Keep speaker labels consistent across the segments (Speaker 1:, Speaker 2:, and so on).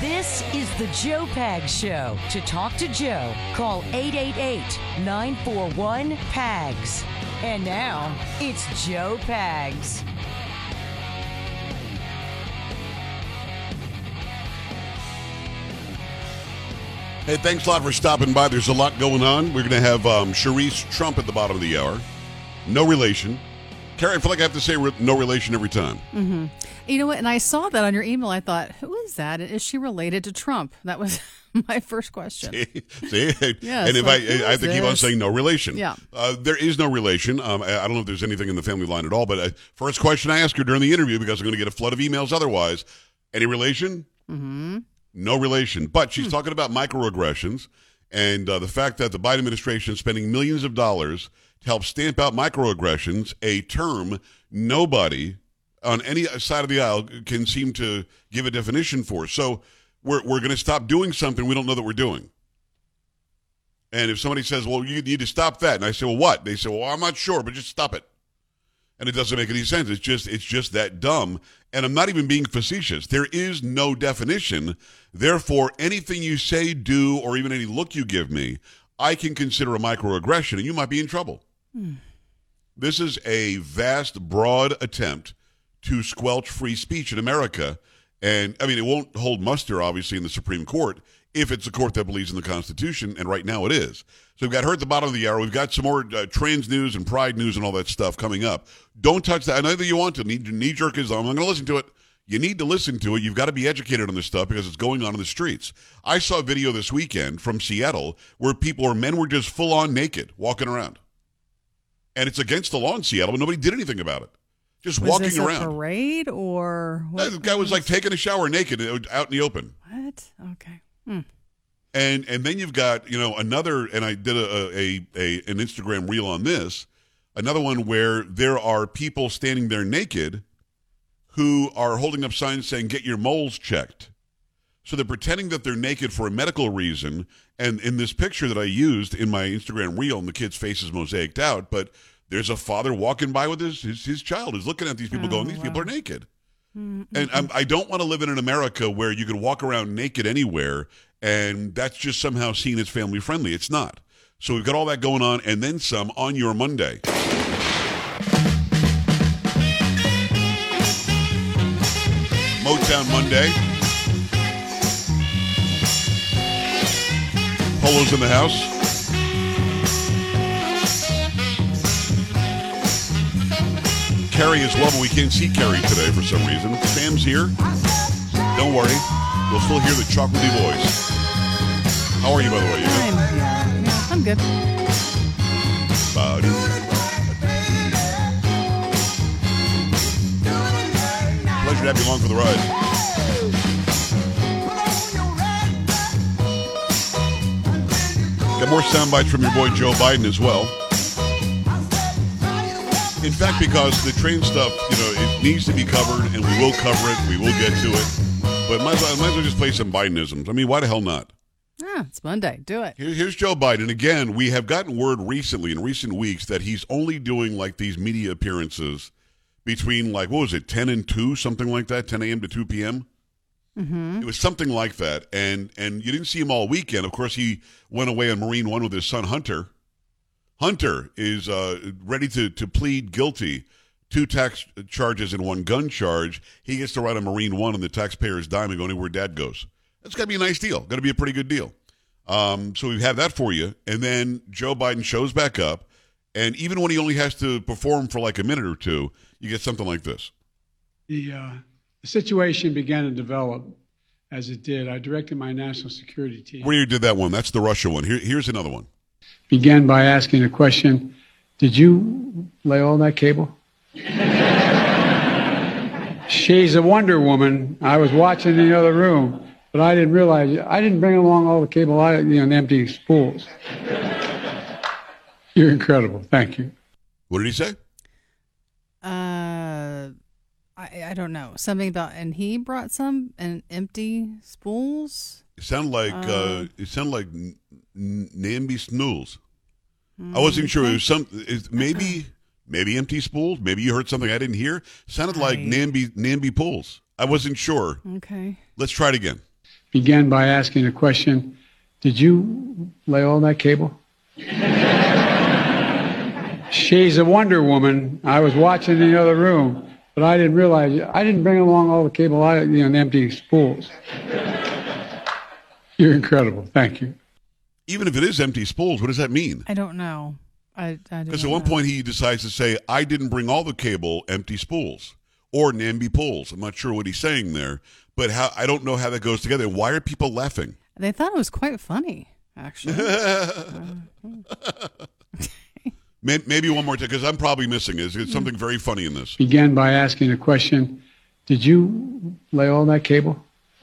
Speaker 1: This is the Joe Pags Show. To talk to Joe, call 888 941 PAGS. And now, it's Joe Pags.
Speaker 2: Hey, thanks a lot for stopping by. There's a lot going on. We're going to have um, Cherise Trump at the bottom of the hour. No relation. Carrie, I feel like I have to say re- no relation every time.
Speaker 3: You know what? And I saw that on your email. I thought, who is that? Is she related to Trump? That was my first question.
Speaker 2: See?
Speaker 3: Yeah,
Speaker 2: and if
Speaker 3: like,
Speaker 2: I, I have to keep on saying no relation.
Speaker 3: Yeah.
Speaker 2: Uh, there is no relation. Um, I, I don't know if there's anything in the family line at all, but uh, first question I ask her during the interview, because I'm going to get a flood of emails otherwise, any relation? Mm-hmm. No relation. But
Speaker 3: Hmm.
Speaker 2: she's talking about microaggressions and uh, the fact that the Biden administration is spending millions of dollars to help stamp out microaggressions, a term nobody on any side of the aisle can seem to give a definition for. So we're, we're going to stop doing something we don't know that we're doing. And if somebody says, well, you need to stop that. And I say, well, what? They say, well, I'm not sure, but just stop it. And it doesn't make any sense. It's just, it's just that dumb. And I'm not even being facetious. There is no definition. Therefore, anything you say, do, or even any look you give me, I can consider a microaggression and you might be in trouble. Hmm. This is a vast, broad attempt to squelch free speech in America. And I mean, it won't hold muster, obviously, in the Supreme Court if it's a court that believes in the Constitution. And right now it is. So we've got her at the bottom of the hour. We've got some more uh, trans news and pride news and all that stuff coming up. Don't touch that. I know that you want to. Knee, knee jerk is, I'm going to listen to it. You need to listen to it. You've got to be educated on this stuff because it's going on in the streets. I saw a video this weekend from Seattle where people or men were just full on naked walking around. And it's against the law in Seattle, but nobody did anything about it. Just
Speaker 3: Was
Speaker 2: walking
Speaker 3: this
Speaker 2: around.
Speaker 3: a parade or what?
Speaker 2: the guy was like taking a shower naked uh, out in the open.
Speaker 3: what? Okay. Hmm.
Speaker 2: And and then you've got you know another, and I did a, a, a an Instagram reel on this, another one where there are people standing there naked, who are holding up signs saying "Get your moles checked." So they're pretending that they're naked for a medical reason. And in this picture that I used in my Instagram reel, and the kid's face is mosaiced out, but there's a father walking by with his his, his child who's looking at these people, going, "These people are oh, naked." Mm-hmm. And I'm, I don't want to live in an America where you can walk around naked anywhere, and that's just somehow seen as family friendly. It's not. So we've got all that going on, and then some on your Monday. Motown Monday. Polo's in the house. Carrie as well, but we can't see Carrie today for some reason. Sam's here. Don't worry. We'll still hear the chocolatey voice. How are you, by the way? You good?
Speaker 3: I'm. Yeah, I'm good.
Speaker 2: Ba-do. Pleasure to have you along for the ride. Got more sound bites from your boy Joe Biden as well. In fact, because the train stuff, you know, it needs to be covered, and we will cover it. We will get to it. But might as well, might as well just play some Bidenisms. I mean, why the hell not?
Speaker 3: Ah, it's Monday. Do it.
Speaker 2: Here- Here's Joe Biden. Again, we have gotten word recently, in recent weeks, that he's only doing like these media appearances between like, what was it, 10 and 2, something like that, 10 a.m. to 2 p.m.? It was something like that. And and you didn't see him all weekend. Of course, he went away on Marine One with his son, Hunter. Hunter is uh, ready to, to plead guilty. Two tax charges and one gun charge. He gets to ride a Marine One on the taxpayer's dime and go anywhere dad goes. That's got to be a nice deal. Got to be a pretty good deal. Um, so we have that for you. And then Joe Biden shows back up. And even when he only has to perform for like a minute or two, you get something like this.
Speaker 4: The, uh, the situation began to develop as it did. I directed my national security team.
Speaker 2: Where you did that one? That's the Russia one. Here, here's another one.
Speaker 4: Began by asking a question Did you lay all that cable? She's a Wonder Woman. I was watching in the other room, but I didn't realize I didn't bring along all the cable, I, you know, empty spools. You're incredible. Thank you.
Speaker 2: What did he say?
Speaker 3: Uh, I I don't know something about, and he brought some and empty spools.
Speaker 2: It sounded like uh, it sounded like N- N- Namby Snools. I wasn't sure. It was some is maybe maybe empty spools. Maybe you heard something I didn't hear. Sounded like
Speaker 3: I-
Speaker 2: Namby Namby pools. I wasn't sure.
Speaker 3: Okay.
Speaker 2: Let's try it again.
Speaker 4: Began by asking a question Did you lay all that cable? She's a Wonder Woman. I was watching in the other room, but I didn't realize I didn't bring along all the cable, I, you know, empty spools. You're incredible. Thank you.
Speaker 2: Even if it is empty spools, what does that mean?
Speaker 3: I don't know. I I
Speaker 2: Because
Speaker 3: don't
Speaker 2: at one
Speaker 3: know.
Speaker 2: point he decides to say, "I didn't bring all the cable, empty spools." Or Namby pools. I'm not sure what he's saying there, but how I don't know how that goes together. Why are people laughing?
Speaker 3: they thought it was quite funny, actually.
Speaker 2: Maybe one more time, because I'm probably missing. Is it's something very funny in this?
Speaker 4: Began by asking a question Did you lay all that cable?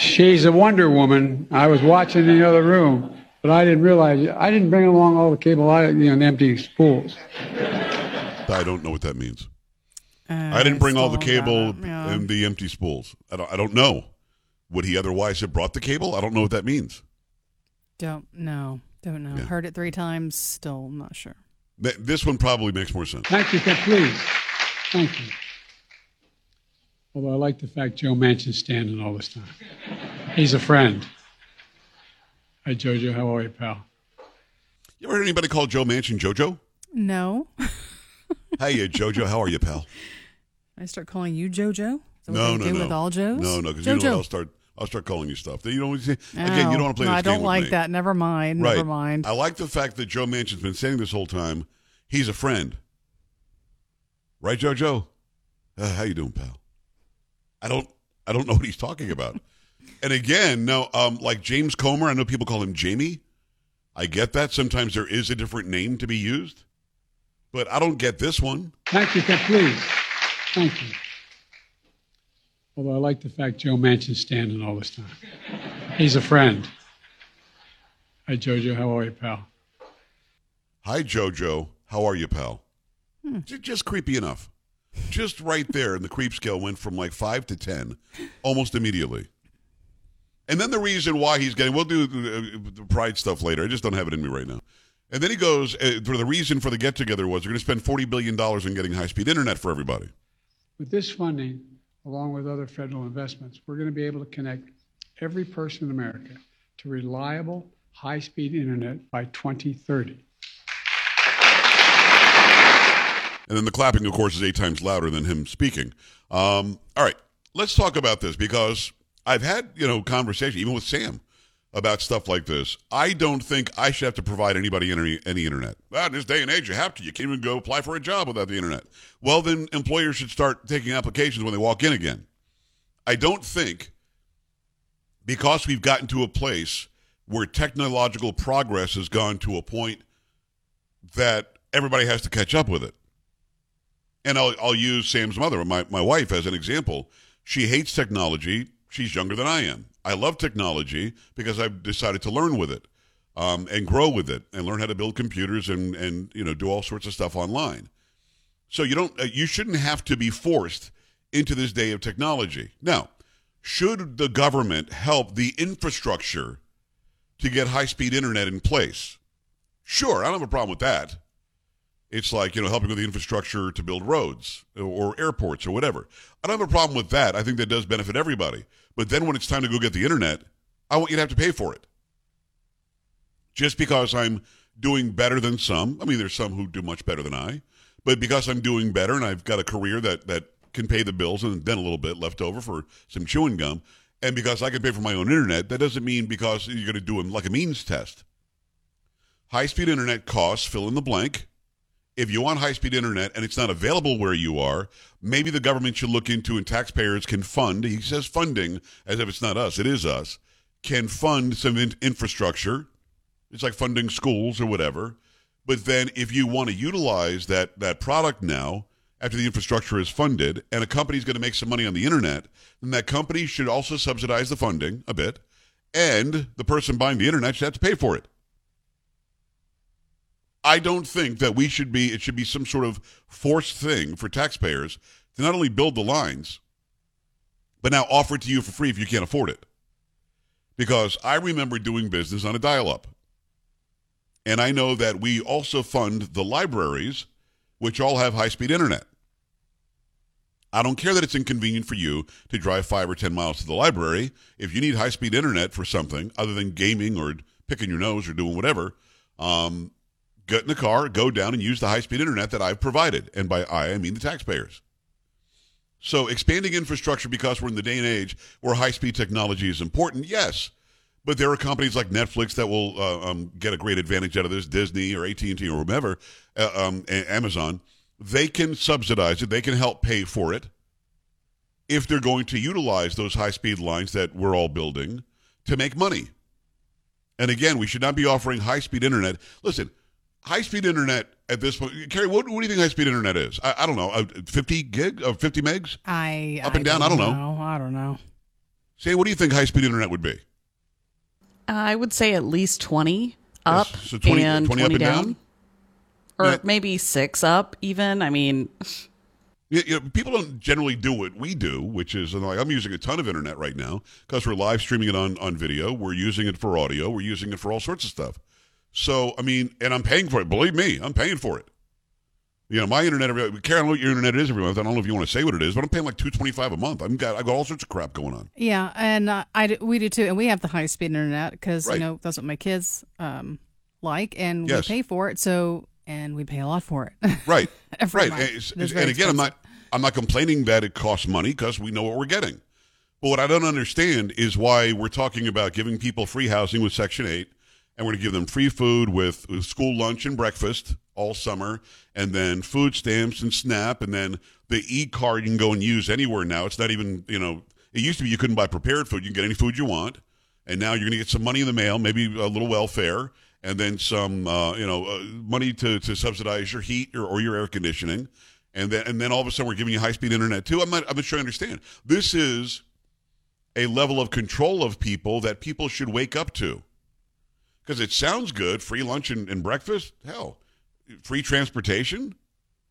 Speaker 4: She's a Wonder Woman. I was watching in the other room, but I didn't realize I didn't bring along all the cable, I, you know, and empty spools.
Speaker 2: I don't know what that means.
Speaker 3: Uh,
Speaker 2: I didn't bring all the cable
Speaker 3: yeah.
Speaker 2: and the empty spools. I don't. I don't know. Would he otherwise have brought the cable? I don't know what that means.
Speaker 3: Don't know. Don't know.
Speaker 2: Yeah.
Speaker 3: Heard it three times. Still not sure.
Speaker 2: This one probably makes more sense.
Speaker 4: Thank you, please. Thank you. Although I like the fact Joe Manchin's standing all this time. He's a friend. Hi, Jojo. How are you, pal?
Speaker 2: You ever heard anybody call Joe Manchin JoJo?
Speaker 3: No.
Speaker 2: Hey, JoJo, how are you, pal?
Speaker 3: I start calling you JoJo. Is
Speaker 2: No, no,
Speaker 3: do
Speaker 2: no.
Speaker 3: with all Joes.
Speaker 2: No, no, because you know what?
Speaker 3: JoJo.
Speaker 2: I'll start. I'll start calling you stuff. You don't again. You
Speaker 3: Oh,
Speaker 2: don't want to play
Speaker 3: no,
Speaker 2: this
Speaker 3: I don't
Speaker 2: game with
Speaker 3: like
Speaker 2: me.
Speaker 3: that. Never mind.
Speaker 2: Right.
Speaker 3: Never mind.
Speaker 2: I like the fact that Joe Manchin's been saying this whole time. He's a friend, right, JoJo? Uh, how you doing, pal? I don't. I don't know what he's talking about. and again, no, um, like James Comer. I know people call him Jamie. I get that. Sometimes there is a different name to be used, but I don't get this one.
Speaker 4: Thank you, please. Thank you. Although I like the fact Joe Manchin's standing all this time. He's a friend. Hi, Jojo. How are you, pal?
Speaker 2: Hi, JoJo. How are you, pal? J- Just creepy enough. Just right there, and the creep scale went from like five to ten almost immediately. And then the reason why he's getting, we'll do the, the pride stuff later. I just don't have it in me right now. And then he goes, uh, for the reason for the get together was they're going to spend $40 billion on getting high speed internet for everybody.
Speaker 4: With this funding, along with other federal investments, we're going to be able to connect every person in America to reliable, high speed internet by 2030.
Speaker 2: And then the clapping, of course, is eight times louder than him speaking. Um, all right, let's talk about this because I've had you know conversation even with Sam about stuff like this. I don't think I should have to provide anybody any any internet. Well, in this day and age, you have to. You can't even go apply for a job without the internet. Well, then employers should start taking applications when they walk in again. I don't think because we've gotten to a place where technological progress has gone to a point that everybody has to catch up with it. And I'll, I'll use Sam's mother, my, my wife, as an example. She hates technology. She's younger than I am. I love technology because I've decided to learn with it um, and grow with it and learn how to build computers and, and you know do all sorts of stuff online. So you don't uh, you shouldn't have to be forced into this day of technology. Now, should the government help the infrastructure to get high-speed internet in place? Sure, I don't have a problem with that. It's like, you know, helping with the infrastructure to build roads or airports or whatever. I don't have a problem with that. I think that does benefit everybody. But then when it's time to go get the internet, I want you to have to pay for it. Just because I'm doing better than some. I mean, there's some who do much better than I. But because I'm doing better and I've got a career that, that can pay the bills and then a little bit left over for some chewing gum, and because I can pay for my own internet, that doesn't mean because you're going to do them like a means test. High speed internet costs fill in the blank if you want high speed internet and it's not available where you are, maybe the government should look into and taxpayers can fund. He says funding as if it's not us, it is us, can fund some in- infrastructure. It's like funding schools or whatever But then if you want to utilize that that product now after the infrastructure is funded and a company's going to make some money on the internet, then that company should also subsidize the funding a bit and the person buying the internet should have to pay for it. I don't think that we should be it should be some sort of forced thing for taxpayers to not only build the lines but now offer it to you for free if you can't afford it. Because I remember doing business on a dial-up. And I know that we also fund the libraries which all have high-speed internet. I don't care that it's inconvenient for you to drive five or 10 miles to the library. If you need high speed internet for something other than gaming or picking your nose or doing whatever, um, get in the car, go down and use the high speed internet that I've provided. And by I, I mean the taxpayers. So expanding infrastructure because we're in the day and age where high speed technology is important, yes. But there are companies like Netflix that will uh, um, get a great advantage out of this, Disney or AT and T or whomever, uh, um, Amazon they can subsidize it, they can help pay for it if they're going to utilize those high speed lines that we're all building to make money. And again, we should not be offering high speed internet. Listen, high speed internet at this point, Carrie, what, what do you think high speed internet is? I, I don't know, uh, 50 gig of 50 megs?
Speaker 3: I
Speaker 2: up and down. I don't know. know.
Speaker 3: I don't know.
Speaker 2: Say, what do you think high speed internet would be?
Speaker 5: I would say at least 20 up
Speaker 2: so 20,
Speaker 5: and
Speaker 2: 20,
Speaker 5: 20
Speaker 2: up and
Speaker 5: down.
Speaker 2: down?
Speaker 5: or
Speaker 2: Yeah.
Speaker 5: maybe six up even i mean
Speaker 2: You you know, people don't generally do what we do, which is like I'm using a ton of internet right now because we're live streaming it on on video. We're using it for audio. We're using it for all sorts of stuff. So I mean, and I'm paying for it. Believe me, I'm paying for it. You know, my internet. every- Karen, I don't know what your internet is every month. I don't know if you want to say what it is, but I'm paying like two twenty five a month. I've got I've got all sorts of crap going on.
Speaker 3: Yeah, and uh, I we do too, and we have the high speed internet because
Speaker 2: Right.
Speaker 3: you know that's what my kids um, like, and
Speaker 2: Yes.
Speaker 3: we pay for it. So, and we pay a lot for it.
Speaker 2: Right, right.
Speaker 3: month.
Speaker 2: And,
Speaker 3: It is
Speaker 2: and again, I'm not I'm not complaining that it costs money because we know what we're getting. But what I don't understand is why we're talking about giving people free housing with Section 8, and we're going to give them free food with, with school lunch and breakfast all summer, and then food stamps and SNAP, and then the e card you can go and use anywhere now. It's not even, you know, it used to be you couldn't buy prepared food. You can get any food you want. And now you're going to get some money in the mail, maybe a little welfare, and then some, uh, you know, uh, money to, to subsidize your heat or, or your air conditioning. And then, and then all of a sudden we're giving you high speed internet too. I'm not, I'm not sure I understand. This is a level of control of people that people should wake up to. Because it sounds good free lunch and, and breakfast. Hell, free transportation,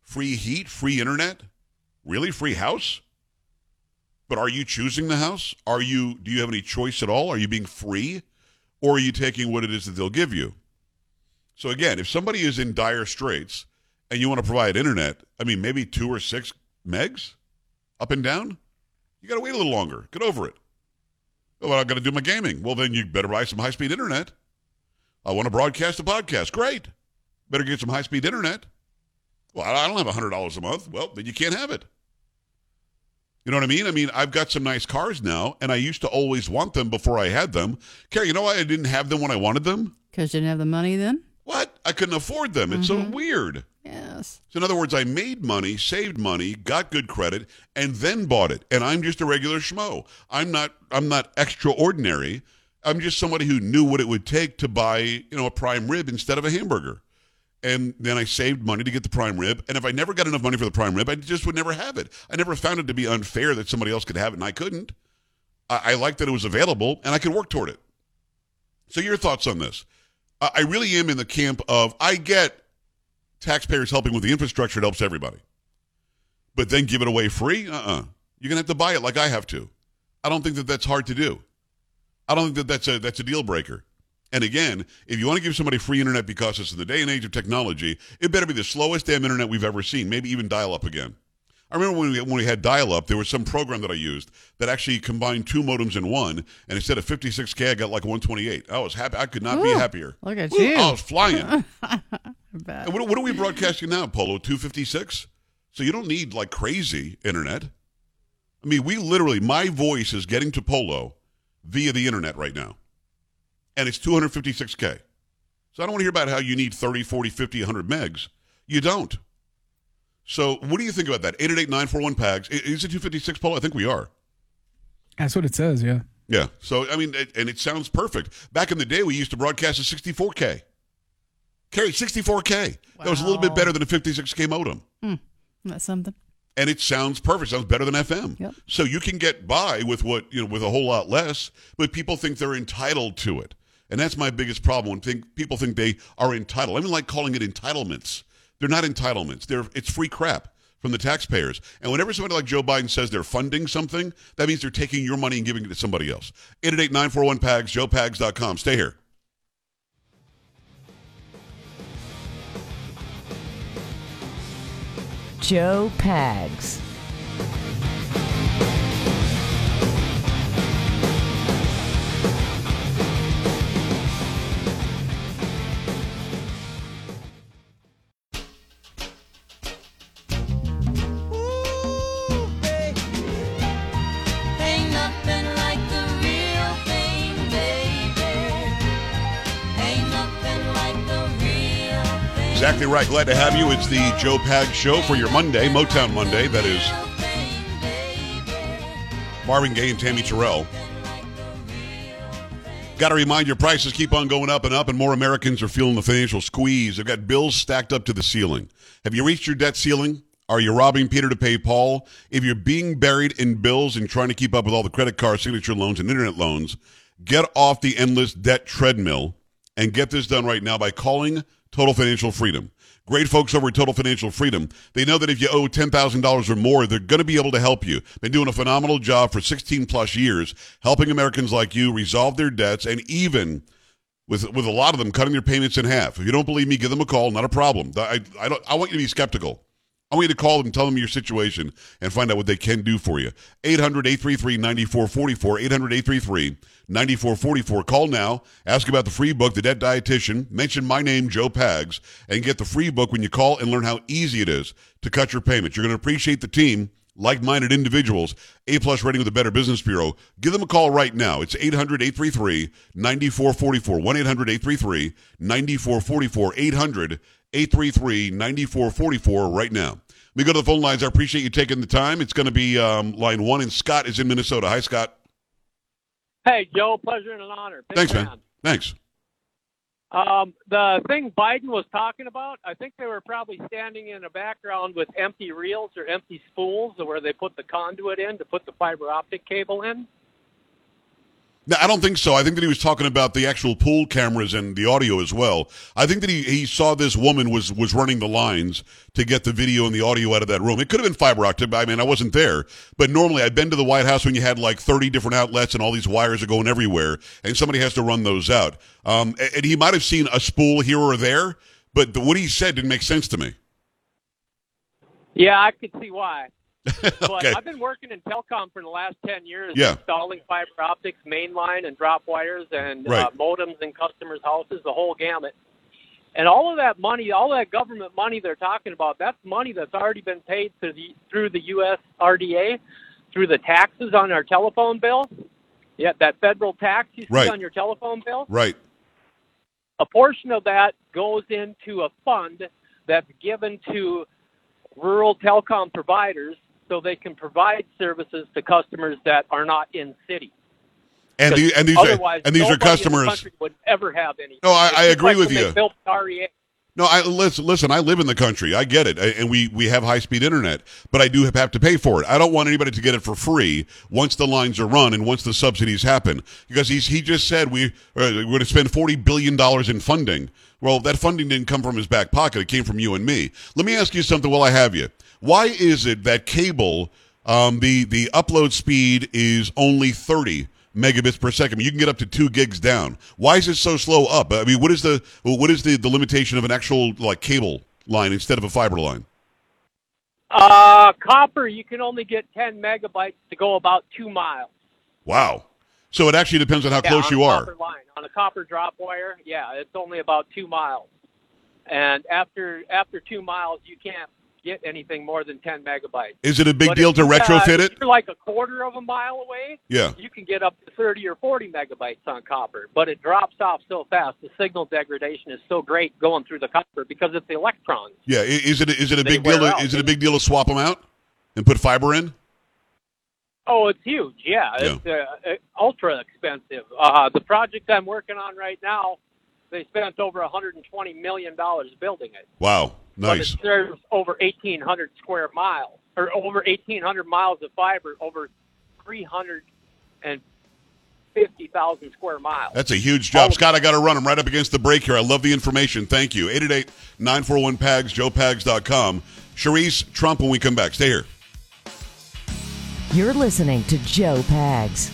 Speaker 2: free heat, free internet. Really? Free house? But are you choosing the house? Are you do you have any choice at all? Are you being free? Or are you taking what it is that they'll give you? So again, if somebody is in dire straits and you want to provide internet, I mean maybe two or six megs up and down, you gotta wait a little longer. Get over it. Well, I gotta do my gaming. Well then you better buy some high speed internet. I want to broadcast a podcast. Great. Better get some high speed internet. Well, I don't have $100 a month. Well, then you can't have it. You know what I mean? I mean, I've got some nice cars now, and I used to always want them before I had them. Carrie, you know why I didn't have them when I wanted them?
Speaker 3: Because you didn't have the money then.
Speaker 2: What? I couldn't afford them. It's so mm-hmm. weird.
Speaker 3: Yes.
Speaker 2: So, in other words, I made money, saved money, got good credit, and then bought it. And I'm just a regular schmo. I'm not. I'm not extraordinary. I'm just somebody who knew what it would take to buy, you know, a prime rib instead of a hamburger. And then I saved money to get the prime rib. And if I never got enough money for the prime rib, I just would never have it. I never found it to be unfair that somebody else could have it and I couldn't. I, I liked that it was available and I could work toward it. So, your thoughts on this? I I really am in the camp of I get taxpayers helping with the infrastructure, it helps everybody. But then give it away free? Uh uh You're going to have to buy it like I have to. I don't think that that's hard to do. I don't think that that's a, that's a deal breaker. And again, if you want to give somebody free internet because it's in the day and age of technology, it better be the slowest damn internet we've ever seen, maybe even dial up again. I remember when we, when we had dial up, there was some program that I used that actually combined two modems in one, and instead of 56K, I got like 128. I was happy. I could not be happier.
Speaker 3: look at
Speaker 2: Woo,
Speaker 3: you.
Speaker 2: I was flying. And what, what are we broadcasting now, Polo? 256? So you don't need like crazy internet. I mean, we literally, my voice is getting to Polo via the internet right now. And it's 256K. So I don't want to hear about how you need 30, 40, 50, 100 megs. You don't. So what do you think about that? 888-941-PAGS. Is it 256, Polo? I think we are.
Speaker 6: That's what it says, yeah.
Speaker 2: Yeah. So, I mean, it, and it sounds perfect. Back in the day, we used to broadcast at 64K. Carried 64K. That was a little bit better than a 56K modem. Hmm.
Speaker 3: That's something.
Speaker 2: And it sounds perfect. Sounds better than FM.
Speaker 3: Yep.
Speaker 2: So you can get by with what you know with a whole lot less, but people think they're entitled to it, and that's my biggest problem. When think, people think they are entitled, I even like calling it entitlements. They're not entitlements. They're it's free crap from the taxpayers. And whenever somebody like Joe Biden says they're funding something, that means they're taking your money and giving it to somebody else. 888-941-PAGS, joepags.com. Stay here.
Speaker 1: Joe Pags.
Speaker 2: Right. Glad to have you. It's the Joe Pag Show for your Monday, Motown Monday. That is Marvin Gaye and Tammy Terrell. Got to remind you, prices keep on going up and up, and more Americans are feeling the financial squeeze. They've got bills stacked up to the ceiling. Have you reached your debt ceiling? Are you robbing Peter to pay Paul? If you're being buried in bills and trying to keep up with all the credit card, signature loans, and internet loans, get off the endless debt treadmill and get this done right now by calling Total Financial Freedom. Great folks over at Total Financial Freedom. They know that if you owe $10,000 or more, they're going to be able to help you. Been doing a phenomenal job for 16 plus years, helping Americans like you resolve their debts and even with with a lot of them cutting their payments in half. If you don't believe me, give them a call. Not a problem. I, I, don't, I want you to be skeptical. I want you to call them, tell them your situation, and find out what they can do for you. 800 833 9444. 800 833 9444. Call now. Ask about the free book, The Debt Dietitian. Mention my name, Joe Pags, and get the free book when you call and learn how easy it is to cut your payments. You're going to appreciate the team like-minded individuals, A plus rating with the Better Business Bureau. Give them a call right now. It's 800-833-9444. 1-800-833-9444. 800-833-9444 right now. Let me go to the phone lines. I appreciate you taking the time. It's going to be um, line one, and Scott is in Minnesota. Hi, Scott.
Speaker 7: Hey, Joe, pleasure and an honor. Big
Speaker 2: Thanks, man. Thanks.
Speaker 7: Um, the thing Biden was talking about, I think they were probably standing in a background with empty reels or empty spools where they put the conduit in to put the fiber optic cable in.
Speaker 2: No, I don't think so. I think that he was talking about the actual pool cameras and the audio as well. I think that he, he saw this woman was was running the lines to get the video and the audio out of that room. It could have been fiber optic. I mean, I wasn't there, but normally I've been to the White House when you had like thirty different outlets and all these wires are going everywhere, and somebody has to run those out. Um, and, and he might have seen a spool here or there, but the, what he said didn't make sense to me.
Speaker 7: Yeah, I could see why. But
Speaker 2: okay.
Speaker 7: I've been working in telecom for the last 10 years,
Speaker 2: Yeah.
Speaker 7: installing fiber optics, mainline, and drop wires, and uh, modems in customers' houses, the whole gamut. And all of that money, all that government money they're talking about, that's money that's already been paid to the, through the U.S. RDA, through the taxes on our telephone bill. Yeah, that federal tax you see
Speaker 2: Right.
Speaker 7: on your telephone bill.
Speaker 2: Right.
Speaker 7: A portion of that goes into a fund that's given to rural telecom providers so they can provide services to customers that are not in city.
Speaker 2: And the, and these are
Speaker 7: Otherwise,
Speaker 2: and these are
Speaker 7: in the
Speaker 2: customers.
Speaker 7: would ever have any.
Speaker 2: No, I- I agree
Speaker 7: like
Speaker 2: with you. No, I listen. Listen, I live in the country. I get it, and we we have high speed internet, but I do have to pay for it. I don't want anybody to get it for free once the lines are run and once the subsidies happen, because he's he just said we uh, we're going to spend forty billion dollars in funding. Well, that funding didn't come from his back pocket; it came from you and me. Let me ask you something while I have you. Why is it that cable, um, the the upload speed is only thirty? megabits per second. You can get up to two gigs down. Why is it so slow up? I mean, what is the what is the, the limitation of an actual like cable line instead of a fiber line?
Speaker 7: Uh, copper, you can only get 10 megabytes to go about two miles.
Speaker 2: Wow. So it actually depends on how
Speaker 7: Yeah,
Speaker 2: close
Speaker 7: on
Speaker 2: you are.
Speaker 7: Line. On a copper drop wire, yeah, it's only about two miles. And after after two miles, you can't get anything more than 10 megabytes.
Speaker 2: Is it a big
Speaker 7: But
Speaker 2: deal to
Speaker 7: you, uh,
Speaker 2: retrofit
Speaker 7: if
Speaker 2: it?
Speaker 7: You're like a quarter of a mile away.
Speaker 2: Yeah.
Speaker 7: You can get up to 30 or 40 megabytes on copper, but it drops off so fast. The signal degradation is so great going through the copper because it's the electrons.
Speaker 2: Yeah. Is it is it a big deal? To, is it a big deal to swap them out and put fiber in?
Speaker 7: Oh, it's huge. Yeah, it's uh, uh, ultra expensive. Uh, the project I'm working on right now, They spent over 120 million dollars building it.
Speaker 2: Wow. nice.
Speaker 7: But
Speaker 2: Nice.
Speaker 7: it serves over 1,800 square miles, or over 1,800 miles of fiber, over 350,000 square miles.
Speaker 2: That's a huge job. Scott, I got to run. I'm right up against the break here. I love the information. Thank you. 888-941-PAGS, joepags.com. Cherise, Trump when we come back. Stay here.
Speaker 1: You're listening to Joe Pags.